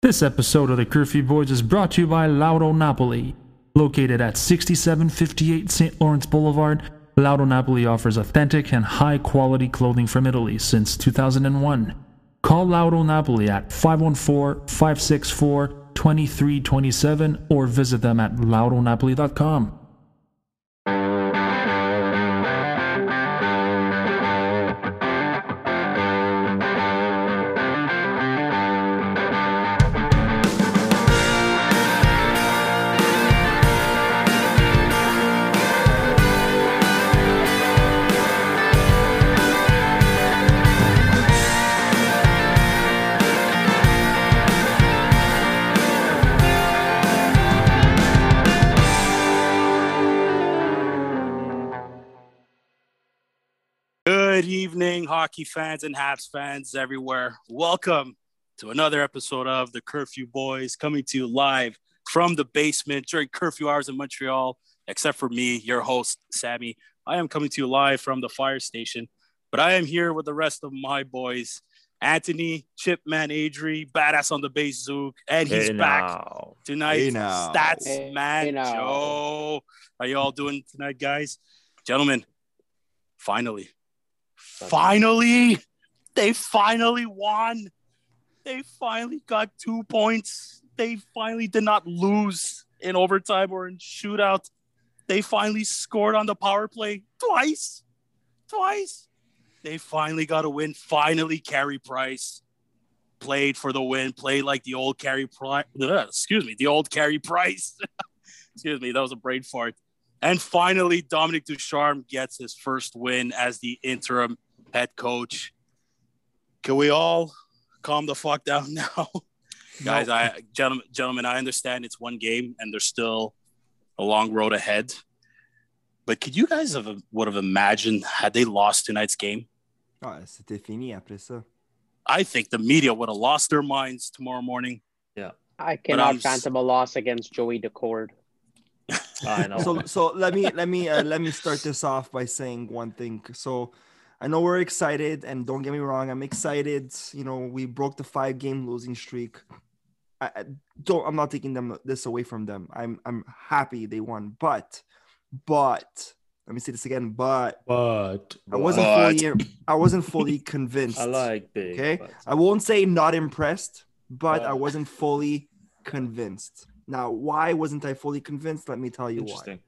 This episode of the Curfew Boys is brought to you by Lauro Napoli. Located at 6758 St. Lawrence Boulevard, Lauro Napoli offers authentic and high quality clothing from Italy since 2001. Call Lauro Napoli at 514 564 2327 or visit them at lauronapoli.com. hockey fans and Habs fans everywhere. Welcome to another episode of the Curfew Boys coming to you live from the basement during curfew hours in Montreal, except for me, your host, Sammy. I am coming to you live from the fire station, but I am here with the rest of my boys. Anthony, Chipman, Adri, badass on the base Zook, and he's Hey back tonight. Hey now. Stats Hey man, now. Joe. How you all doing tonight, guys? Gentlemen, finally, finally, they finally won. They finally got two points. They finally did not lose in overtime or in shootout. They finally scored on the power play twice. Twice. They finally got a win. Finally, Carey Price played for the win, played like the old Carey Price. Excuse me, the old Carey Price. excuse me, that was a brain fart. And finally, Dominic Ducharme gets his first win as the interim head coach. Can we all calm the fuck down now? Guys, I gentlemen, gentlemen, I understand it's one game and there's still a long road ahead. But could you guys have would have imagined had they lost tonight's game? Ah, c'était fini après ça. I think the media would have lost their minds tomorrow morning. Yeah. I'm cannot s- phantom a loss against Joey Daccord. I know. So so let me let me uh, let me start this off by saying one thing. So I know we're excited, and don't get me wrong, I'm excited. You know, we broke the five game losing streak. I, I don't. I'm not taking them this away from them. I'm I'm happy they won, but but let me say this again. But but I wasn't But- fully I wasn't fully convinced. I like big. Okay, but- I won't say not impressed, but I Uh. wasn't fully convinced. Now, why wasn't I fully convinced? Let me tell you why. Interesting.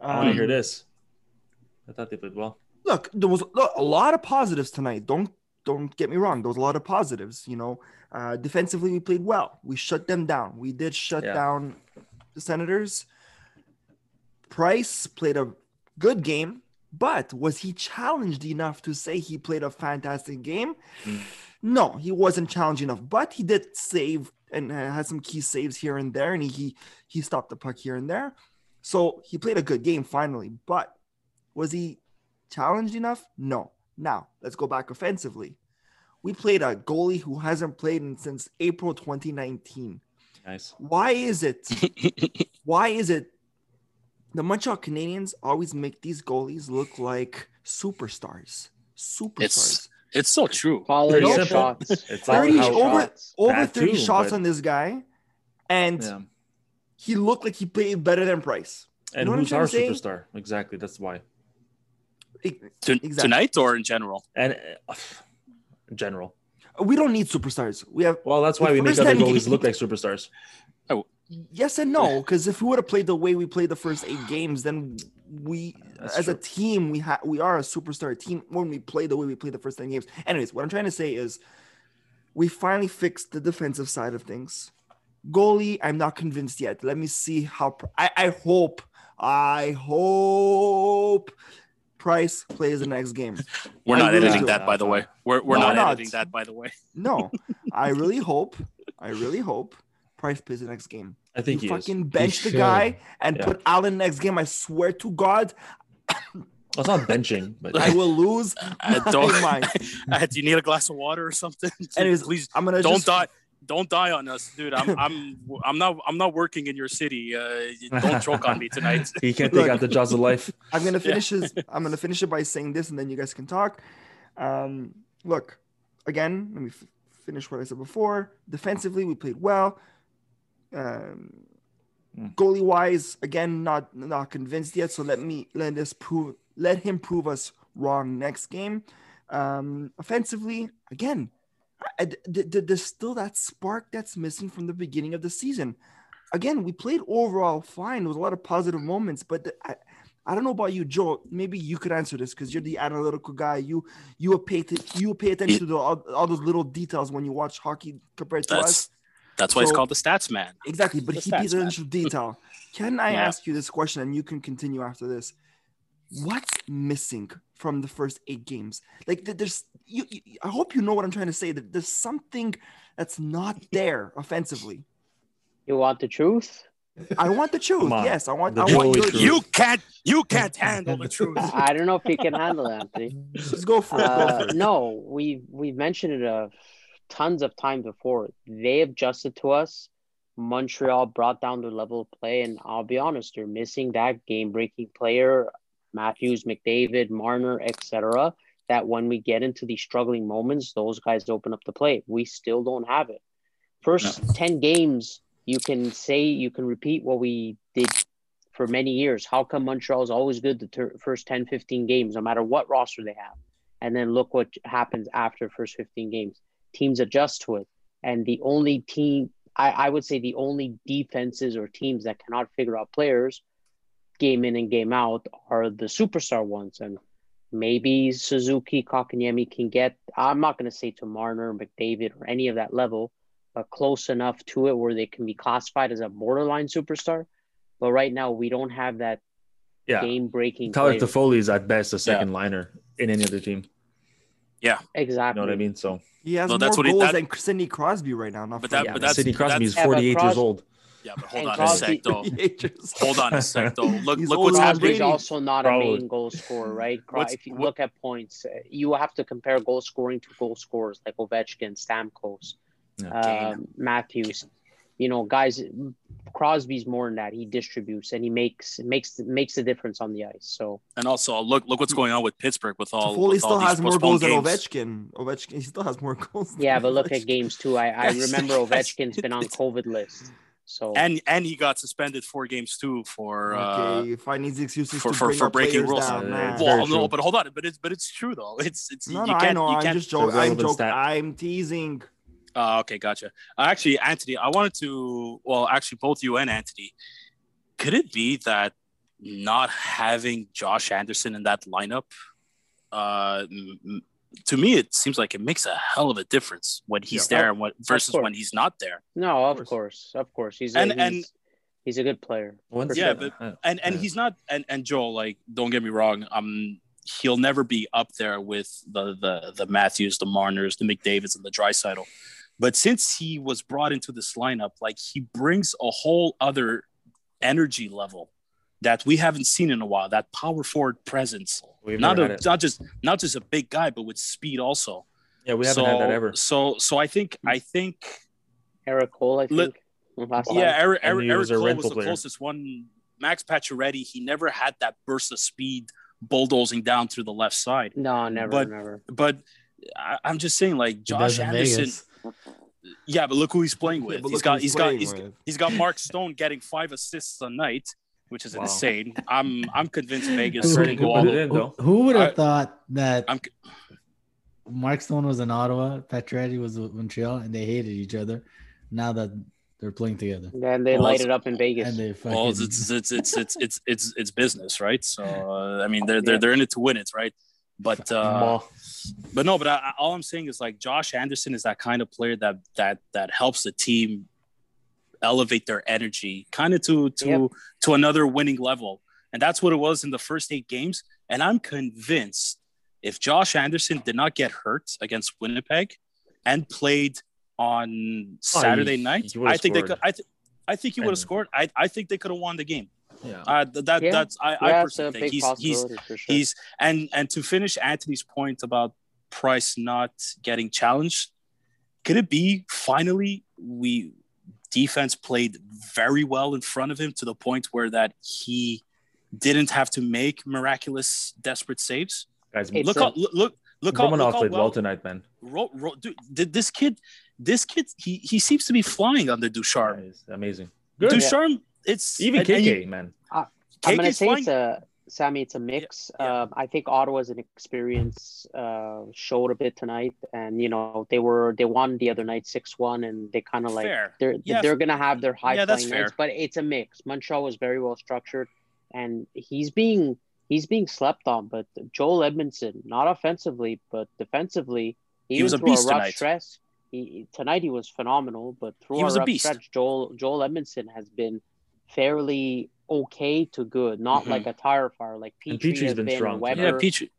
I want to Um, hear this. I thought they played well. Look, there was look, a lot of positives tonight. Don't don't get me wrong. There was a lot of positives. You know, uh, defensively we played well. We shut them down. We did shut Yeah. down the Senators. Price played a good game, but was he challenged enough to say he played a fantastic game? Mm. No, he wasn't challenged enough. But he did save and uh, had some key saves here and there, and he he, he stopped the puck here and there. So he played a good game finally. But was he challenged enough? No. Now let's go back offensively. We played a goalie who hasn't played in, since April 2019. Nice. Why is it? why is it the Montreal Canadiens always make these goalies look like superstars? Superstars. It's so true. Quality Pretty of shots. It's all 30 how- over shots. over 30 too, shots but- on this guy, and Yeah. he looked like he played better than Price. And know who's our to superstar? Exactly. That's why. To- Exactly. Tonight or in general? And uh, in general. We don't need superstars. We have Well, that's why we make first other 10 goalies look like superstars. Yes and no because if we would have played the way we played the first eight games then we That's as a team we have we are a superstar team when we play the way we play the first 10 games anyways what i'm trying to say is we finally fixed the defensive side of things goalie i'm not convinced yet let me see how pr- i, I hope i hope price plays the next game We're I not really editing do. that, by the way. We're, we're No, not we're not. editing that, by the way. no i really hope i really hope price plays the next game I think you he fucking is. bench the should. guy and Yeah. put Allen next game. I swear to God, Well, it's not benching, but I will lose I don't- mind. Uh, do you need a glass of water or something? Anyways, please I'm gonna don't just, die. Don't die on us, dude. I'm I'm I'm not I'm not working in your city. Uh, don't choke on me tonight. he can't Look. take out the jaws of life. I'm gonna finish his. I'm gonna finish it by saying this, and then you guys can talk. Um, look, again, let me f- finish what I said before. Defensively, we played well. Um, Mm. goalie wise, again, not not convinced yet. So let me let us prove let him prove us wrong next game. Um, offensively, again, I, I- th- th- there's still that spark that's missing from the beginning of the season. Again, we played overall fine. There was a lot of positive moments, but the, I, I don't know about you, Joe. Maybe you could answer this because you're the analytical guy. You you will pay to, you pay attention to the, all, all those little details when you watch hockey compared to us. That's that's why it's So- called the stats man. Exactly, but The he pays attention to detail. Can I Yeah. ask you this question and you can continue after this? What's missing from the first eight games? Like there's you, you I hope you know what I'm trying to say. That there's something that's not there offensively. You want the truth? I want the truth. Yes, I want The I want Joey your truth. You can't you can't handle the truth. I don't know if you can handle it, Anthony. Just go for it. Go Uh, for it. no, we've we've mentioned it uh, tons of times before. They adjusted to us. Montreal brought down their level of play, and I'll be honest, they're missing that game-breaking player, Matthews, McDavid, Marner, etc. That when we get into these struggling moments, those guys open up the play. We still don't have it. First ten games, you can say you can repeat what we did for many years. How come Montreal is always good the ter- first 10, 15 games, no matter what roster they have? And then look what happens after first 15 games. Teams adjust to it. And the only team, I, I would say the only defenses or teams that cannot figure out players game in and game out are the superstar ones. And maybe Suzuki, Kotkaniemi can get, I'm not going to say to Marner, McDavid, or any of that level, but close enough to it where they can be classified as a borderline superstar. But right now, we don't have that Yeah. game breaking Tyler player. Toffoli is at best a second liner in any other team. You Exactly. You know what I mean? So He has No, more that's what he- goals that- than Sidney Crosby right now. Not But that- yeah, but but that's- Sidney Crosby is Yeah, but 48 years old. Yeah, but hold And on a Crosby- sec though. Hold on a sec though. Look He's look what's than happening. Brady. Crosby's also not Probably. a main goal scorer, right? What's- if you what- look at points, uh, you have to compare goal scoring to goal scorers like Ovechkin, Stamkos, Yeah. um, Matthews. You know, guys, Crosby's more than that. He distributes and he makes makes makes the difference on the ice. So And also look look what's going on with Pittsburgh with all, Toffoli with all still these has more postponed goals than. Ovechkin. Ovechkin, he still has more goals. than yeah, but look Ovechkin. at games too. I, I remember Ovechkin's been on COVID list. So And and he got suspended four games too for uh Okay, if I need excuses for- to for- bring for breaking players rules. down, Uh, man. well no true. but hold on but it's but it's true though it's it's No, you no, I can't know. you I'm just joking. I'm joking. I'm teasing. Uh, okay, gotcha. Uh, actually, Anthony, I wanted to. Well, actually, both you and Anthony, could it be that not having Josh Anderson in that lineup, uh, m- m- to me, it seems like it makes a hell of a difference when he's Yeah. there and what versus when he's not there. no, of course. course, of course, he's And- a, and- he's, he's a good player. Once Yeah, sure. but- And and Yeah. he's not. And and Joel, like, don't get me wrong. Um, he'll never be up there with the the the Matthews, the Marners, the McDavids, and the Draisaitl. But since he was brought into this lineup, like he brings a whole other energy level that we haven't seen in a while. That power forward presence, we've not a, not just not just a big guy, but with speed also. Yeah, we haven't so, had that ever. So so I think I think Eric Cole, I think. last yeah. Eric, Eric, Eric was Cole was the player. closest one. Max Pacioretty, he never had that burst of speed bulldozing down through the left side. No, never, But- never. But I, I'm just saying, like Josh Anderson. Vegas. Yeah, but look who he's playing Yeah, with. but he's look got he's he's got playing he's, with. he's got Mark Stone getting five assists a night, which is Wow. insane. I'm I'm convinced Vegas Who- is going to go all. in, though. Who, who would have I- thought that I'm Mark Stone was in Ottawa, Pacioretty was with Montreal, and they hated each other. Now that they're playing together, Then they Well, light it up in Vegas. and they fucking well, it's it's it's it's it's it's it's, it's business, right? So uh, I mean, they're they're they're in it to win it, right? But uh, but no, but I, I- all I'm saying is like Josh Anderson is that kind of player that that that helps the team elevate their energy kind of to to Yep. to another winning level, and that's what it was in the first eight games. And I'm convinced if Josh Anderson did not get hurt against Winnipeg and played on Saturday he- night, he I think they could. I th- I think he would have scored. I, I think they could have won the game. Yeah. Uh, that Yeah. that's I, I yeah, it's a personally think he's he's sure. he's and and to finish Anthony's point about Price not getting challenged, could it be finally we defense played very well in front of him to the point where that he didn't have to make miraculous desperate saves? Guys, It's look a- how look look look how, Romanov look how played well well tonight, man. Ro, Ro, dude, did this kid this kid he he seems to be flying under Ducharme. Nice. Amazing. Good. Ducharme, it's Even and- and KK, you- man. I'm gonna say flying. it's a Sammy. It's a mix. yeah. Um, I think Ottawa's an experience uh, showed a bit tonight, and you know they were they won the other night six one, and they kind of like fair. they're Yeah, they're gonna have their high yeah, that's nights, fair. but it's a mix. Montreal was very well structured, and he's being he's being slept on. But Joel Edmundson, not offensively, but defensively, He even was a through beast a rough tonight. stretch. He, tonight he was phenomenal, but through He a was a rough beast. stretch, Joel Joel Edmundson has been fairly okay to good, not Mhm. like a tire fire like And Petry Petry's has been been, strong Weber. Yeah, Petry,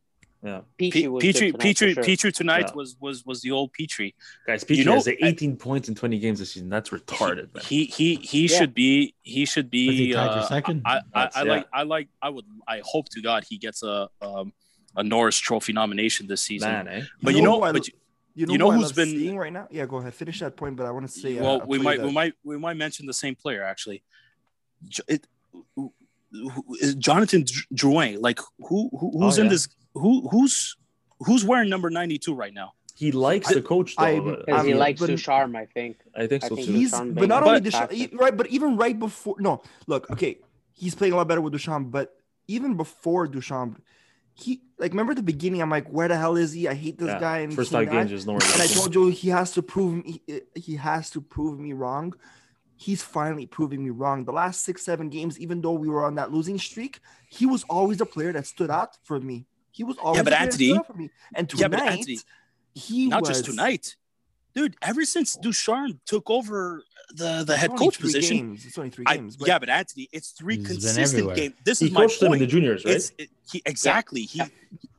Yeah. Petry Pe- was Petry, tonight, Petry, sure. Petry tonight Yeah. was was was the old Petry. Guys, Petry know, has I- 18 points in 20 games this season. That's retarded, man. He he he Yeah. should be he should Was he be. tied Uh, second? I, I, I yeah. like I like I would I hope to God he gets a um a Norris Trophy nomination this season. Man, eh? But you know know, who but you- You know, You know who I who's been- seeing right now? Yeah, go ahead. Finish that point, but I want to say. uh, well, a we might that- we might we might mention the same player actually. Jo- It, who- who- is Jonathan Dr- Drouin, like who, who who's Oh, in this? Who who's who's wearing number ninety two right now? He likes the coach, though. I'm- Uh, he likes but- Ducharme, I think. I think I so think too. He's Ducharme but not only But- Ducharme, e- right, but even right before. No, look, okay, he's playing a lot better with Ducharme, but even before Ducharme, he like remember at the beginning. I'm like, where the hell is he? I hate this Yeah. guy. And First this five games that. is nowhere. And I told you he has to prove me. He has to prove me wrong. He's finally proving me wrong. The last six, seven games, even though we were on that losing streak, he was always a player that stood out for me. He was always but that stood Anthony- out for me. And Yeah, tonight, but Anthony, he Not was just tonight, dude. Ever since Ducharme took over the the it's head only coach three position, Games. It's only three I, games. but- yeah, but Anthony, it's three consistent everywhere. games. This He is my coached them in point. the juniors, right? It's it, he exactly he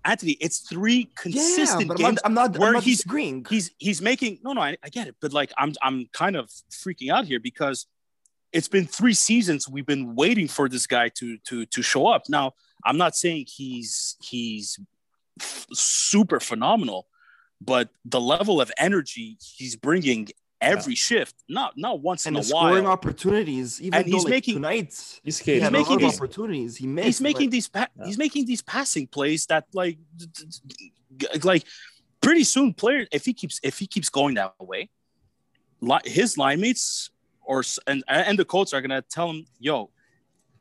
Anthony. It's three yeah, consistent but I'm games not, I'm not, where I'm not he's- green. he's he's making no no I, I get it but like i'm i'm kind of freaking out here because it's been three seasons we've been waiting for this guy to to to show up now i'm not saying he's he's f- super phenomenal but the level of energy he's bringing every shift not not once and in the a scoring while opportunities, even And though he's like, making- tonight He's he skating. making a lot of these- opportunities. He missed. he's making but these pa- Yeah. he's making these passing plays that like like pretty soon player if he keeps if he keeps going that way li- his line mates or and and the coach are gonna tell him yo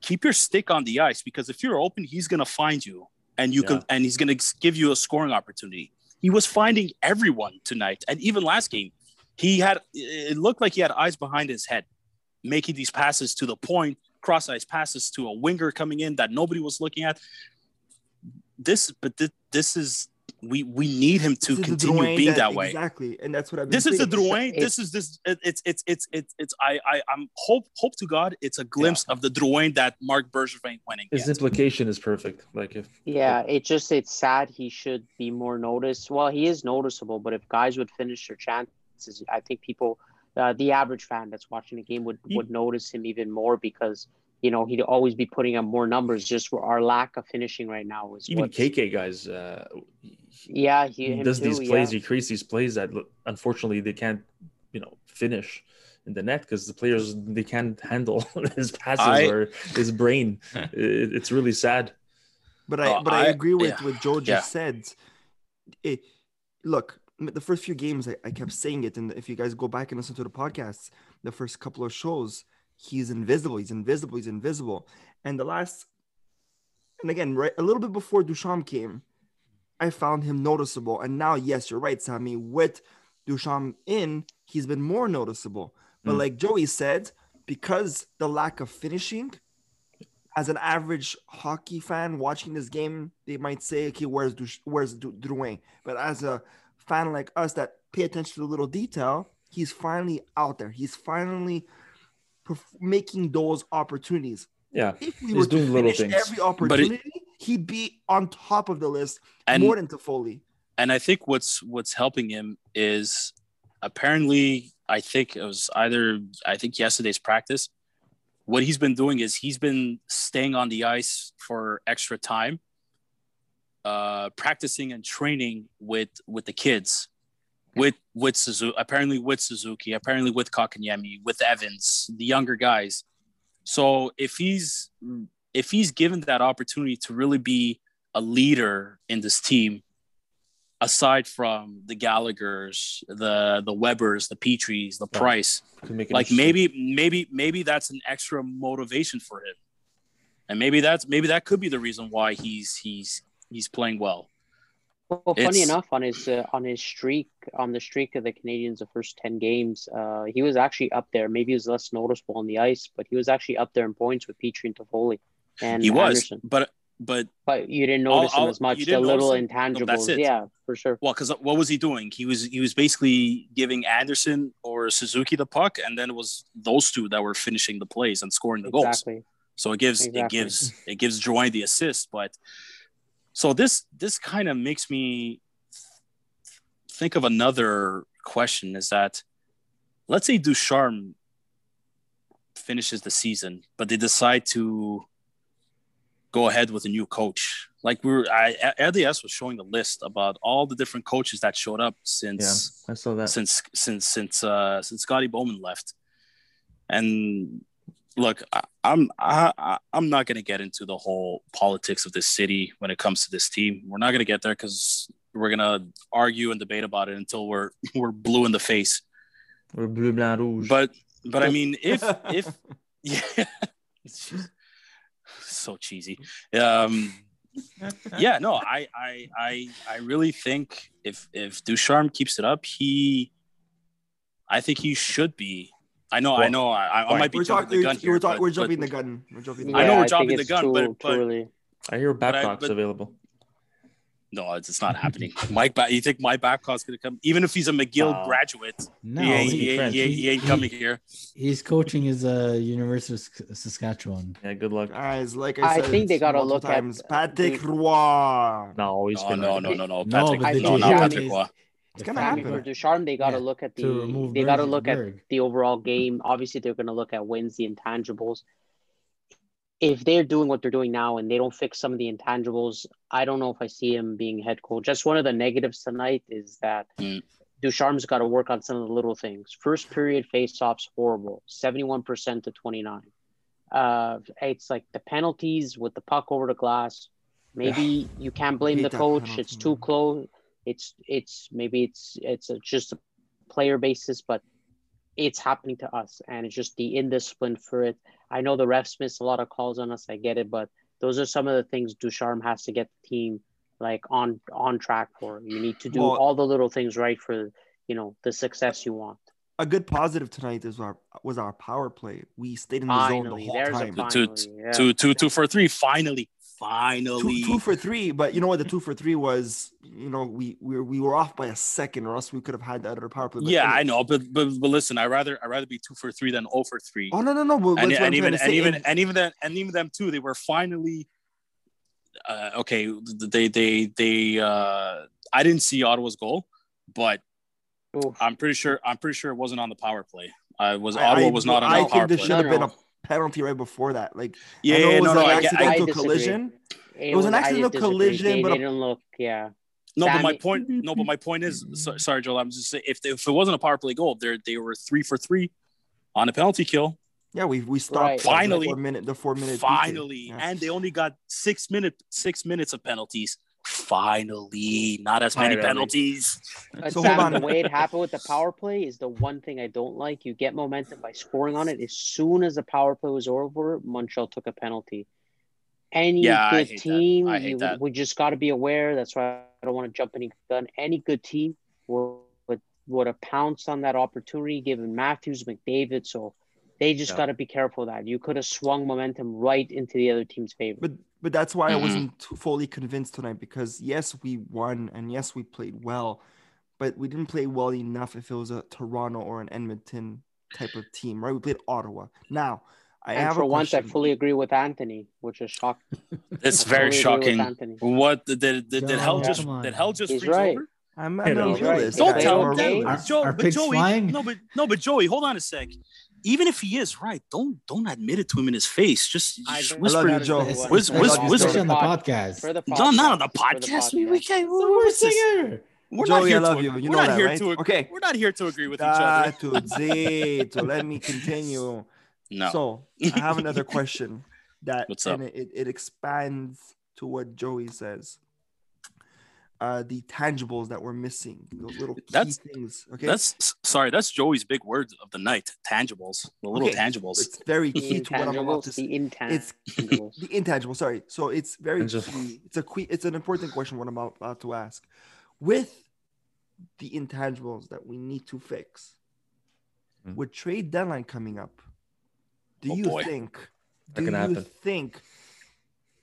keep your stick on the ice because if you're open he's gonna find you and you can and he's gonna give you a scoring opportunity he was finding everyone tonight and even last game he had it looked like he had eyes behind his head making these passes to the point cross eyes passes to a winger coming in that nobody was looking at this but thi- this is we we need him to this is the continue being that, way Exactly, and that's what I've been this is the saying. Drouin. This is this. It, it's it's it's it's it's. I I I'm hope hope to God it's a glimpse of the Drouin that Marc Bergevin went and His gets. implication is perfect. Like if Yeah, it just it's sad he should be more noticed. Well, he is noticeable, but if guys would finish their chances, I think people, uh, the average fan that's watching the game would He- would notice him even more because you know he'd always be putting up more numbers. Just for our lack of finishing right now is even KK guys, uh, Yeah, he, he does too, these plays, yeah. he creates these plays that unfortunately they can't, you know, finish in the net because the players they can't handle his passes I- or his brain. It- it's really sad. But I Uh, but I, I- agree with yeah, what Joe just yeah. said. It, look, m- the first few games I, I kept saying it, and if you guys go back and listen to the podcasts, the first couple of shows, he's invisible. He's invisible. He's invisible. And the last, and again, right a little bit before Ducharme came, I found him noticeable. And now, yes, you're right, Sammy. With Ducharme in, he's been more noticeable. But Mm. like Joey said, because the lack of finishing, as an average hockey fan watching this game, they might say, "Okay, where's Du- where's Du- Drouin?" But as a fan like us that pay attention to the little detail, he's finally out there. He's finally perf- making those opportunities. Yeah, If we He's were to doing little things. every opportunity, he'd be on top of the list And more than Toffoli. and I think what's what's helping him is apparently I think it was either I think yesterday's practice. What he's been doing is he's been staying on the ice for extra time, uh, practicing and training with with the kids, with with Suzuki, apparently with Suzuki, apparently with Kotkaniemi, with Evans, the younger guys. So if he's if he's given that opportunity to really be a leader in this team, aside from the Gallagher's, the the Webers, the Petrys, the. Price, make like maybe maybe maybe that's an extra motivation for him, and maybe that's maybe that could be the reason why he's he's he's playing well. Well, funny It's- enough, on his uh, on his streak, on the streak of the Canadians, the first ten games, uh, he was actually up there. Maybe he was less noticeable on the ice, but he was actually up there in points with Petry and Toffoli and he was, Anderson. but but But you didn't notice him as much. The little him? That's intangibles, it. yeah, for sure. well, because what was he doing? He was he was basically giving Anderson or Suzuki the puck, and then it was those two that were finishing the plays and scoring the goals. So it gives it gives it gives Drouin the assist, but so this this kind of makes me think of another question: is that let's say Ducharme finishes the season, but they decide to go ahead with a new coach. Like we were, I, LDS was showing the list about all the different coaches that showed up yeah, since I saw that. since since since uh since Scotty Bowman left. And look, I, I'm I, I- I'm not gonna get into the whole politics of this city when it comes to this team. We're not gonna get there because we're gonna argue and debate about it until we're we're blue in the face. Or bleu, blanc, rouge. But but I mean, if if yeah, it's just so cheesy. Um, yeah, no, I, I, I, I really think if if Ducharme keeps it up, he, I think he should be. I know, I know, I, I might be We're jumping talking. the gun We're, here. talking, but- we're but- jumping the gun. We're jumping. The gun. I know we're jumping the gun, too- but- but- early. I hear but Babcock's but- available. No, it's, it's not happening. Mike, ba- you think Mike Babcock's gonna come? Even if he's a McGill No. graduate, No, he, ain't, he- he, ain't, he, ain't, he ain't coming here. he's coaching his uh, University of Saskatchewan. Yeah, good luck. Guys, like I I said, think they gotta multiple look at- times. Patrick. Roy. No, he's No, gonna. no, no, no, no, No, Patrick. but the no, not Patrick. Roy. It's gonna happen. For Ducharme, they got to Yeah, look at the. remove They got to Berg- look at Berg. the overall game. Obviously, they're going to look at wins, the intangibles. If they're doing what they're doing now and they don't fix some of the intangibles, I don't know if I see him being head coach. Just one of the negatives tonight is that Mm. Ducharme's got to work on some of the little things. First period face-offs horrible, seventy-one percent to twenty-nine. Uh, it's like the penalties with the puck over the glass. Maybe you can't blame the coach. penalty, It's too close. It's it's maybe it's it's a, just a player basis, but it's happening to us, and it's just the indiscipline for it. I know the refs miss a lot of calls on us. I get it, but those are some of the things Ducharme has to get the team like on on track for. You need to do Well- all the little things right for you know the success you want. A good positive tonight is our was our power play. We stayed in the zone the whole time. a The two, finally. Yeah. two, two, two for three. Finally, two, finally. two for three, but you know what? The two for three was, you know, we we were, we were off by a second, or else we could have had that other power play. But yeah, anyway- I know, but, but but listen, I rather I rather be two for three than zero for three. Oh no no no! But and, and even and even And- and even then and even them too, they were finally uh, okay. They they they uh, I didn't see Ottawa's goal, but Oof. I'm pretty sure I'm pretty sure it wasn't on the power play. I was I- Ottawa I- was not on I the think power there play. should have been a penalty right before that. Like Yeah, I know yeah, it was no, no, an I I, accidental collision. It was an accidental collision, They, but they a- didn't look. Yeah, no, but my point, no, but my point is, so, mm-hmm. sorry, Joel, I'm just saying, if they, if it wasn't a power play goal, they they were three for three on a penalty kill. Yeah, we we stopped Right. the Finally. four minute the four minute. Finally, Yeah. and they only got six minute six minutes of penalties. Finally, not as many Finally. penalties. But So Sam, hold on. the way it happened with the power play is the one thing I don't like. You get momentum by scoring on it. As soon as the power play was over, Montreal took a penalty. Any Yeah, I good hate that. team, I hate you, that. we just got to be aware. That's why I don't want to jump any gun. Any good team would would, would have pounced on that opportunity, given Matthews, McDavid. So they just Yeah. got to be careful of that. You could have swung momentum right into the other team's favor. But but that's why Mhm. I wasn't fully convinced tonight because yes, we won and yes, we played well, but we didn't play well enough if it was a Toronto or an Edmonton type of team, right? We played Ottawa. Now, I and have for a once, I fully agree with Anthony, which is shocking. It's very totally agree with shocking. What did did, did, did hell Joe, just did hell just He's freeze right. over? I'm, You I'm know. a realist. Don't tell I'm him okay. that. realist. Are- Joe, but Joey, flying? no, but no, but Joey, hold on a sec. Even if he is right, don't don't admit it to him in his face. Just, I just whisper. love you, it. Joe. It's- Whis- it's- whis- whisper. on the podcast. For the No, not on the For the podcast. We, we can't. the We're, worst we're, singer. we're Joey, not here I love to, you. You we're know not that, here right? to. ag- Okay. We're not here to agree with each Ah, other. to so let me continue. No. So I have another question that What's up? and it, it expands to what Joey says. Uh, the tangibles that we're missing, those little key That's- things. Okay, That's sorry. That's Joey's big words of the night. Tangibles. The little Okay. tangibles. it's very The key to what I'm about intangibles, to the say. It's intangibles. the intangible. Sorry, so it's very key. It's a que- It's an important question. What I'm about, about to ask, with the intangibles that we need to fix, Hmm. with trade deadline coming up, do Oh, you boy. think? That Do can you happen. think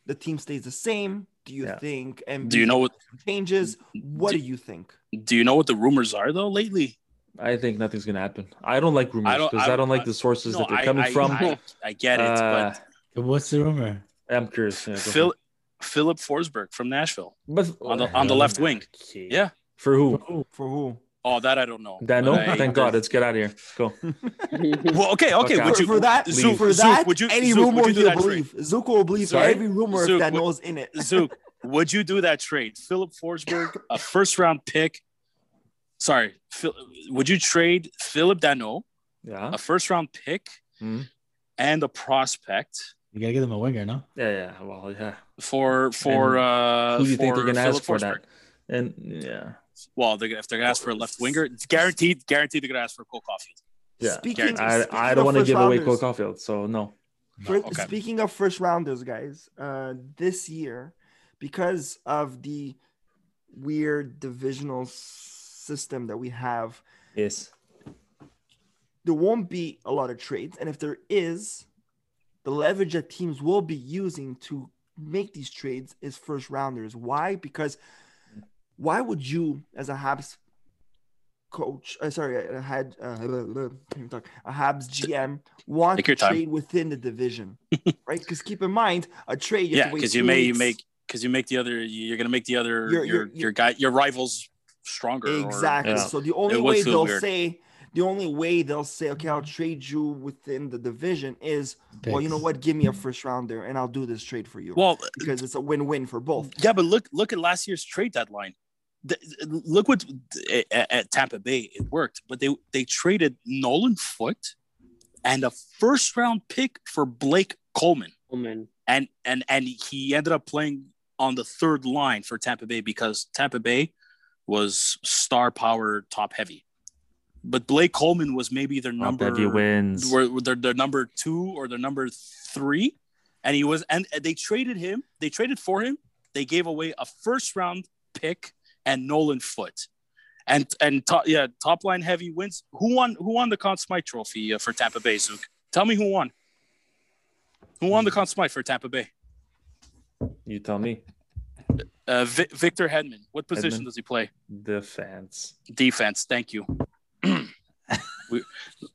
the team stays the same? Do you Yeah. think? And Do you know what? changes? What do, do you think? do you know what the rumors are though lately? I think nothing's gonna happen. I don't like rumors I don't- because I I, don't don't- like the sources No, that they're I- coming I- from. I, I get it, Uh, but What's the rumor? I'm curious. Yeah, Phil, ahead. Filip Forsberg from Nashville but on the on the left wing. Okay. Yeah. For who? For who? Oh, that I don't know. Dano? But I- Thank God. Let's get out of here. Go. Well, okay, okay. Fuck Would you for that, leave. for Zook, that, would you- any Zook, would rumor you do he'll that trade? believe. Zook will believe Sorry? every rumor Zook, that what- knows in it. Zook, would you do that trade? Filip Forsberg, a first round pick. Sorry, Phil, would you trade Philip Dano, Yeah. a first round pick, Mhm. and a prospect You gotta give them a winger, no? Yeah. Yeah. Well, yeah. for for uh Who do you think they're gonna Philip ask for Forsberg? that? And yeah. Well, they're, if they're gonna ask for a left winger, it's guaranteed, guaranteed they're gonna ask for Cole Caufield. Yeah. Speaking, I, speaking I don't want to first give away rounders- Cole Caufield, so no. For- okay. Speaking of first rounders, guys, uh, this year, because of the weird divisional system that we have, Yes. there won't be a lot of trades. And if there is, the leverage that teams will be using to make these trades is first rounders. Why? Because why would you, as a Habs coach, uh, sorry, a head, uh, can't even talk, a Habs GM, want Take to trade within the division, right? Because keep in mind, a trade. You Yeah, because you two may you make because you make the other you're gonna make the other You're- your your guy your rivals stronger. or- Exactly. Yeah. So the only way they'll weird. say, the only way they'll say, okay, I'll trade you within the division is, well, you know what? Give me a first rounder and I'll do this trade for you. well, because it's a win-win for both. yeah, but look look at last year's trade deadline. The- look what at, at Tampa Bay it worked, but they they traded Nolan Foote and a first round pick for Blake Coleman. Woman. and and and he ended up playing on the third line for Tampa Bay because Tampa Bay was star power top heavy. But Blake Coleman was maybe their number Number wins. were were their, their number two or their number three, and he was and they traded him. They traded for him. They gave away a first round pick and Nolan Foote, and and top, yeah, top line heavy wins. Who won? Who won the Conn Smythe Trophy uh, for Tampa Bay? Zook, tell me who won. Who won the Conn Smythe for Tampa Bay? You tell me. Uh, Vi- Victor Hedman. What position Hedman. does he play? Defense. Defense. Thank you. we,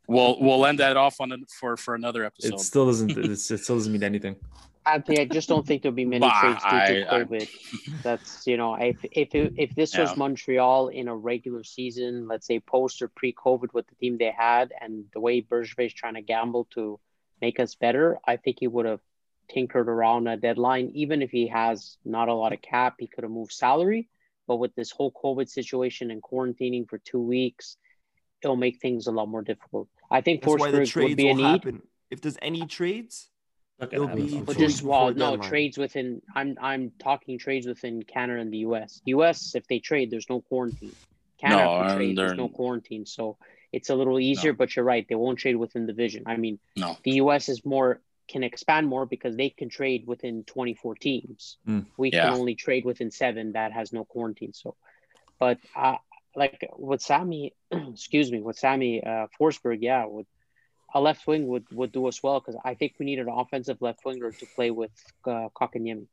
we'll we'll end that off on a, for for another episode. It still doesn't. It still doesn't mean anything. Anthony, I just don't think there'll be many Bah, trades due to I- I- COVID. That's you know, if if it, if this was Montreal in a regular season, let's say post or pre-COVID with the team they had, and the way Bergevin is trying to gamble to make us better, I think he would have tinkered around a deadline. Even if he has not a lot of cap, he could have moved salary. But with this whole COVID situation and quarantining for two weeks, it'll make things a lot more difficult. I think That's why the Forsberg would be a need. happen. If there's any trades, Not It'll be happen. But just weeks well, no deadline. trades within. I'm I'm talking trades within Canada and the U.S. U.S. If they trade, there's no quarantine. Canada No, if trade, there's no quarantine, so it's a little easier. But you're right, they won't trade within the division. I mean, no. the U.S. is more can expand more because they can trade within 24 teams. Hmm. We Yeah. can only trade within seven that has no quarantine. So, but uh, like with Sammy, excuse me, with Sammy uh, Forsberg, yeah, with a left wing would would do us well because I think we need an offensive left winger to play with uh, Kotkaniemi.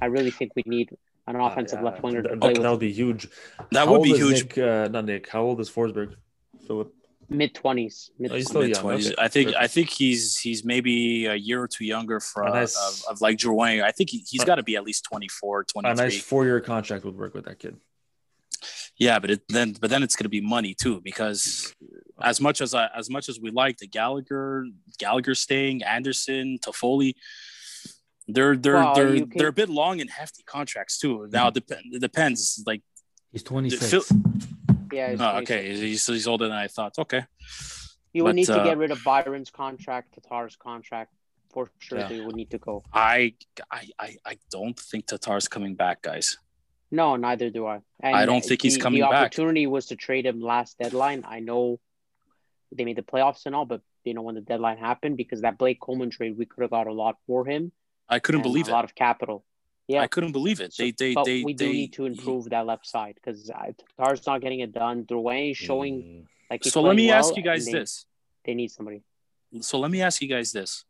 I really think we need an offensive Uh, left winger to that, play that with would be huge. That How would be huge. Nick, uh, not Nick. How old is Forsberg? So mid twenties. Mid still young. Mid-twenties. I think I think he's he's maybe a year or two younger from A nice- of, of like Drouin. I think he, he's Uh, got to be at least 24, 23. a nice four-year contract would work with that kid. Yeah, but it, then but then it's going to be money too because as much as I, as much as we like the Gallagher Gallagher staying Anderson Toffoli, they're they're Well, they're you can- they're a bit long and hefty contracts too. Now it, dep- it depends. Like He's 26. Phil- Yeah. he's oh, 26. okay, he's, he's older than I thought. Okay, You would but, need to uh, get rid of Byron's contract, Tatar's contract. For sure, Yeah. they would need to go. I I I, I don't think Tatar's coming back, guys. No, neither do I. And I don't think he's the, coming The back. opportunity was to trade him last deadline. I know they made the playoffs and all, but you know when the deadline happened because that Blake Coleman trade, we could have got a lot for him. I couldn't believe a it. lot of capital. Yeah, I couldn't believe it. So- They they but they we do they, need to improve that left side because Tatar's not getting it done. Drouin is showing Mm. like he's So let playing me ask you guys they, this. They need somebody. So let me ask you guys this.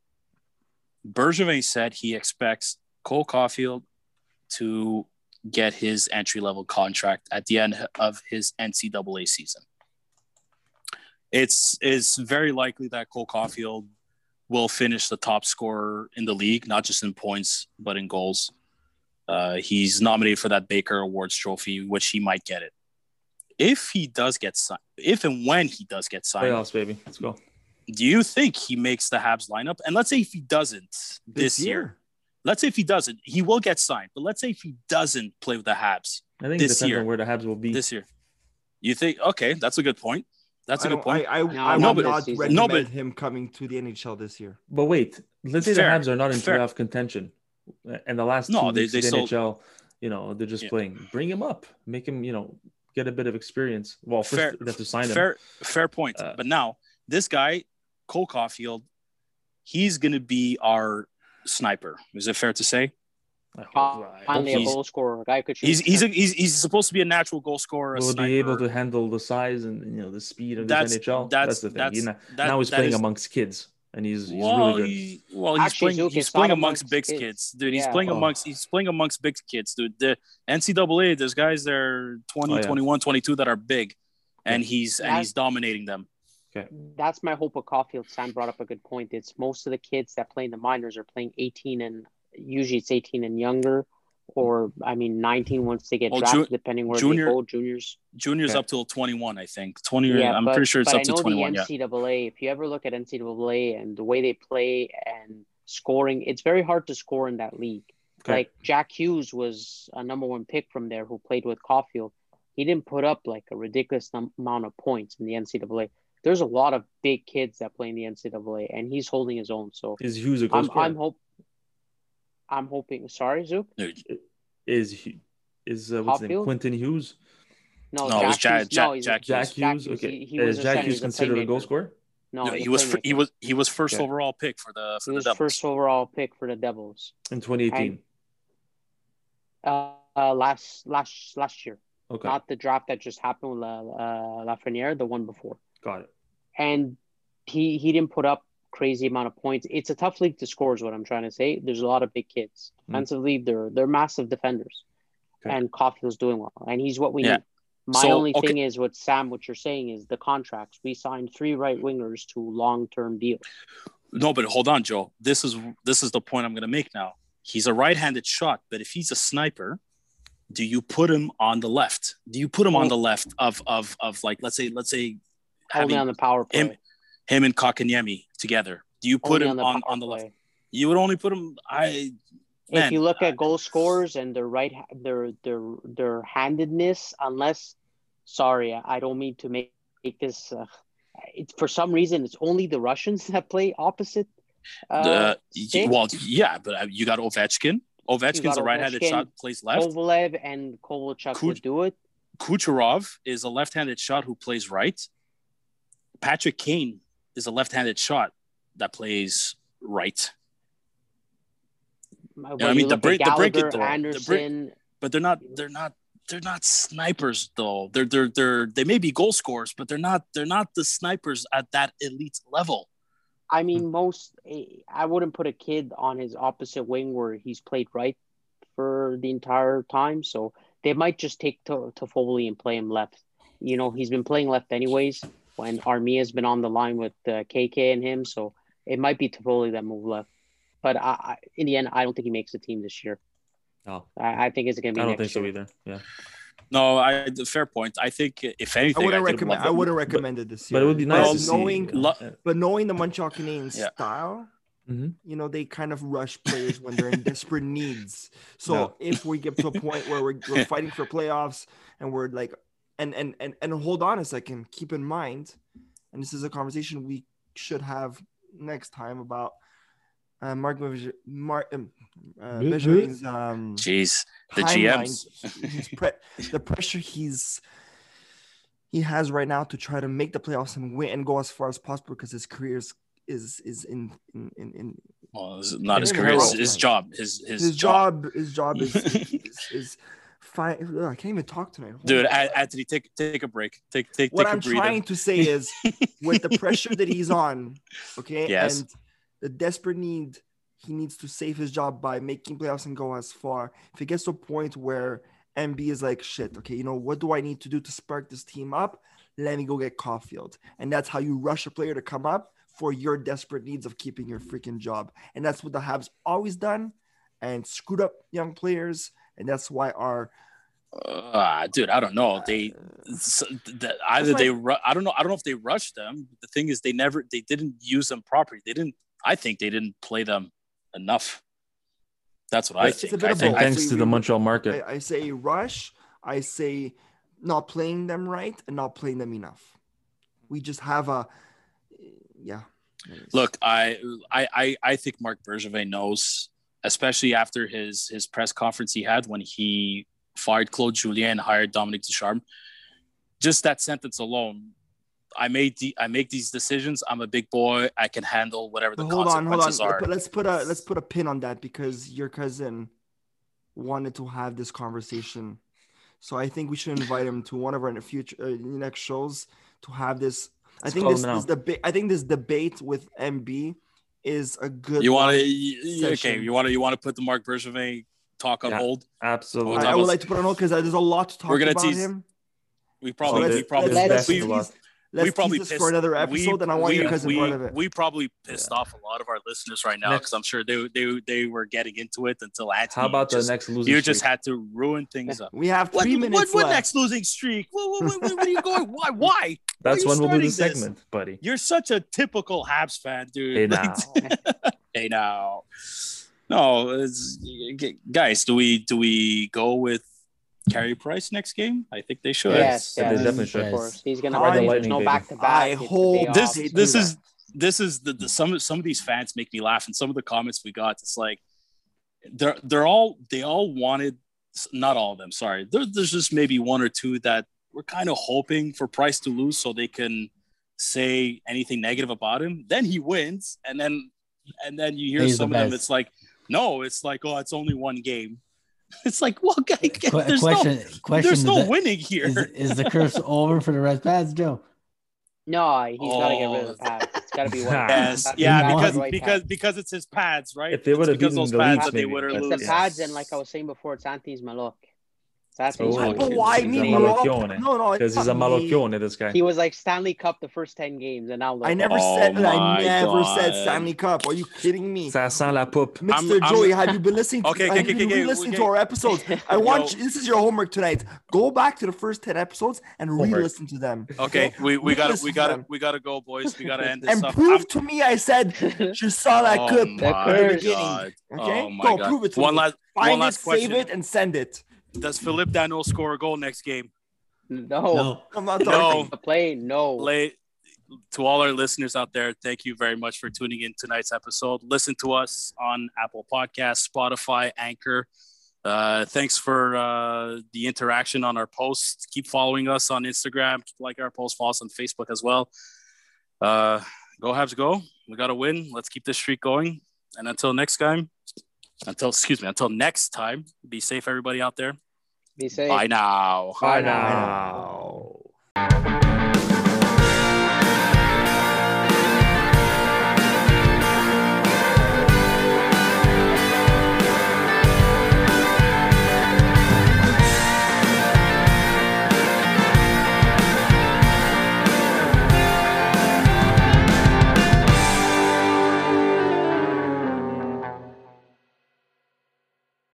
Bergevin said he expects Cole Caufield to get his entry level contract at the end of his NCAA season. It's it's very likely that Cole Caufield will finish the top scorer in the league, not just in points but in goals. Uh, he's nominated for that Baker Awards trophy, which he might get it. If he does get signed, if and when he does get signed, Playoffs, baby. Let's go. do you think he makes the Habs lineup? And let's say if he doesn't this, year. let's say if he doesn't, he will get signed. But let's say if he doesn't play with the Habs I think This it depends year. on where the Habs will be. this year, you think okay, that's a good point. That's a I good point. I, I, No, I no, would not recommend No, but- him coming to the NHL this year. But wait, let's say Fair. the Habs are not in Fair. playoff contention, and the last No, two they- weeks they of the still- NHL, you know, they're just Yeah. playing. Bring him up, make him, you know, get a bit of experience. Well, first Fair- they have to sign him. fair, fair point. Uh, but now this guy, Cole Caufield, he's going to be our sniper. Is it fair to say? I hope- Uh, I hope Finally, a he's- goal scorer. A guy could shoot. He's he's a, he's, he's supposed to be a natural goal scorer. A Will be able to handle the size and you know the speed of That's- this NHL. that's- That's, the thing. that's- He na- that- now he's playing is- amongst kids, and he's, he's well, really good. he- well, he's Actually, playing. Zook, he's playing amongst amongst big kids. kids, dude. He's Yeah. playing Oh. amongst. He's playing amongst big kids, dude. The NCAA, there's guys that are 20, Oh, yeah. 21, 22 that are big, and he's and That- he's dominating them. Okay. That's my hope with Caufield. Sam brought up a good point. It's most of the kids that play in the minors are playing 18 and usually it's 18 and younger, or I mean 19 once they get Well, drafted, ju- depending where junior- they go. Juniors. Juniors Okay. up till 21, I think. 20. Yeah, I'm but, pretty sure it's but up I to know 21. the Yeah. NCAA. If you ever look at NCAA and the way they play and scoring, it's very hard to score in that league. Okay. Like Jack Hughes was a number one pick from there who played with Caufield. He didn't put up like a ridiculous num- amount of points in the NCAA. There's a lot of big kids that play in the NCAA, and he's holding his own. So Is Hughes a goal I'm? I'm hope I'm hoping. Sorry, Zook. Is Hu- is uh, what's his name? Caufield? Quentin Hughes? No, No, it was Jack. Jack- Hughes. Jack- no, he's Jack Hughes. Jack Hughes. Hughes, Okay. he- he is Jack Hughes he's a considered a goal scorer? No, No, he was fir- he was he was first Okay. overall pick for the for He the was Devils. first overall pick for the Devils. in 2018. Uh, uh last last last year, Okay, not the draft that just happened with La, uh, Lafreniere, the one before. got it. And he he didn't put up crazy amount of points. It's a tough league to score, is what I'm trying to say. There's a lot of big kids. Mm. Defensively, they're they're massive defenders, Okay. and Caufield's doing well, and he's what we Yeah. need. My So, only okay. thing is what Sam, what you're saying is the contracts. We signed three right wingers to long term deals. No, but hold on, Joe. This is this is the point I'm going to make now. He's a right-handed shot, but if he's a sniper, do you put him on the left? Do you put him on the left of of of like let's say let's say Only having on the power play. him him and Kotkaniemi together? Do you put him on the on on the left? You would only put him. I man, if you look at goal scorers and their right their their their handedness, unless sorry, I don't mean to make, make this. Uh, it's for some reason it's only the Russians that play opposite. Uh, the, well, yeah, but uh, you got Ovechkin. Ovechkin's a right-handed Ovechkin, shot, plays left. Kovalev and Kovalchuk Kuch- would do it. Kucherov is a left-handed shot who plays right. Patrick Kane is a left-handed shot that plays right. When I mean, the break- the break it Gallagher, though. The Anderson, But they're not. They're not. They're not snipers though. They're they're they're they may be goal scorers, but they're not. They're not the snipers at that elite level. I mean, most I wouldn't put a kid on his opposite wing where he's played right for the entire time. So they might just take to, Toffoli and play him left. You know, he's been playing left anyways. When Armia's been on the line with uh, KK and him, so it might be Toffoli that move left. But I, I, in the end, I don't think he makes the team this year. No, I, I think it's going to be. I don't think next so year. either. Yeah, No, I fair point. I think if anything, I wouldn't recommend. I them. would have recommended this year. but it would be nice But to see. knowing, Lo- uh, but knowing the Montreal Canadiens Yeah. style, Mhm. you know, they kind of rush players when they're in desperate needs. So No. if we get to a point where we're, we're fighting for playoffs and we're like, and and and and hold on a second, keep in mind, and this is a conversation we should have next time about uh, Mark Berger- Mark um, uh, Who- who? Um, Jeez, the GMs. he's pre- the pressure he's he has right now to try to make the playoffs and win and go as far as possible because his career is is, is in, in in in Well, this is not his career, his, his job. His his, his, job. job. his job is is, is fine. I can't even talk tonight. Hold Dude, on. Anthony, take take a break. Take take what take I'm trying to say is with the pressure that he's on, okay, Yes. and the desperate need he needs to save his job by making playoffs and go as far. If it gets to a point where MB is like, shit, okay, you know, what do I need to do to spark this team up? Let me go get Caufield. And that's how you rush a player to come up for your desperate needs of keeping your freaking job. And that's what the Habs always done and screwed up young players. And that's why our Uh, dude, I don't know. They s- the, either why- they ru- I don't know. I don't know if they rushed them. The thing is, they never they didn't use them properly. They didn't. I think they didn't play them enough. That's what I think. I of think. both. I, thanks to the Montreal market. I, I say rush. I say not playing them right and not playing them enough. We just have a yeah. look, I, I I I think Marc Bergevin knows, especially after his his press conference he had when he fired Claude Julien and hired Dominique Ducharme. Just that sentence alone. I made the I make these decisions. I'm a big boy. I can handle whatever the But hold on, hold on. are. But let's put a let's put a pin on that because your cousin wanted to have this conversation. So I think we should invite him to one of our future uh, next shows to have this. I Let's think call this, him this debate. I think this debate with MB is a good. You want to okay? You want to you want to put the Marc Bergevin talk on Yeah. hold? Absolutely. I, I would like to put on hold because there's a lot to talk We're gonna about tease- him. We probably let's- we probably let's- let's we, tease- let's we probably pissed, for another episode, we, and I want we, your cousin we, part of it. we probably pissed off a lot of our listeners right now because I'm sure they they they were getting into it until Anthony. How about just, the next losing? You just had to ruin things up. we have What, three what, minutes what left. next losing streak? What, what, what, what are you going? Why? Why? That's when we'll do the starting this? segment, buddy. You're such a typical Habs fan, dude. Hey now. hey now. No, it's, guys. Do we do we go with Carey Price next game? I think they should. Yes, Yeah, yes, they definitely should. Of course, he's gonna Ride the play. There's no back to back. I back. hope this They this that. is this is the, the some some of these fans make me laugh and some of the comments we got it's like they're they're all they all wanted not all of them sorry there, there's just maybe one or two that were kind of hoping for price to lose so they can say anything negative about him then he wins and then and then you hear He's the some of them it's like no it's like oh it's only one game it's like well guy, Que- there's question, no question: there's no is, it- winning here is, is the curse over for the Red Pads, Joe? No, he's gotta get rid of Oh. the pads. It's gotta be white. Yes, be yeah, because and because pads. because it's his pads, right? If they It's would've because those the pads Leafs, that they would have it's the pads, and like I was saying before, it's Anthony's Malok. That's oh, what he's Oh, fucking But okay. why He's a me? Malocchione. No, no, Because he's a not me. malocchione, this guy. He was like Stanley Cup the first ten games, and now I look. never Oh said I my never said Stanley Cup. Are you kidding me? Ça sent la poupe. Mr. I'm- I'm- Joey, have you been listening to, Okay, have okay, okay, okay, re-listening okay. to our episodes? I want Yo. you, this is your homework tonight. Go back to the first 10 episodes and Homework. re-listen to them. Okay, we, we gotta we gotta we gotta go, boys. We gotta end this And up. prove I'm- to me I said je saw that oh cup my The at the beginning. Okay? Oh Go prove it to one me. last Find one last question. save it, and send it. Does Phillip Danault score a goal next game? no, No. I'm not No. talking. the play, no. Lay, to all our listeners out there, thank you very much for tuning in tonight's episode. Listen to us on Apple Podcasts, Spotify, Anchor. Uh, thanks for uh, the interaction on our posts. Keep following us on Instagram. Keep liking our posts. Follow us on Facebook as well. Uh, go Habs, go! We got to win. Let's keep this streak going. And until next time, until excuse me, until next time, be safe everybody out there. Be safe. Bye now. Bye, Bye now. now.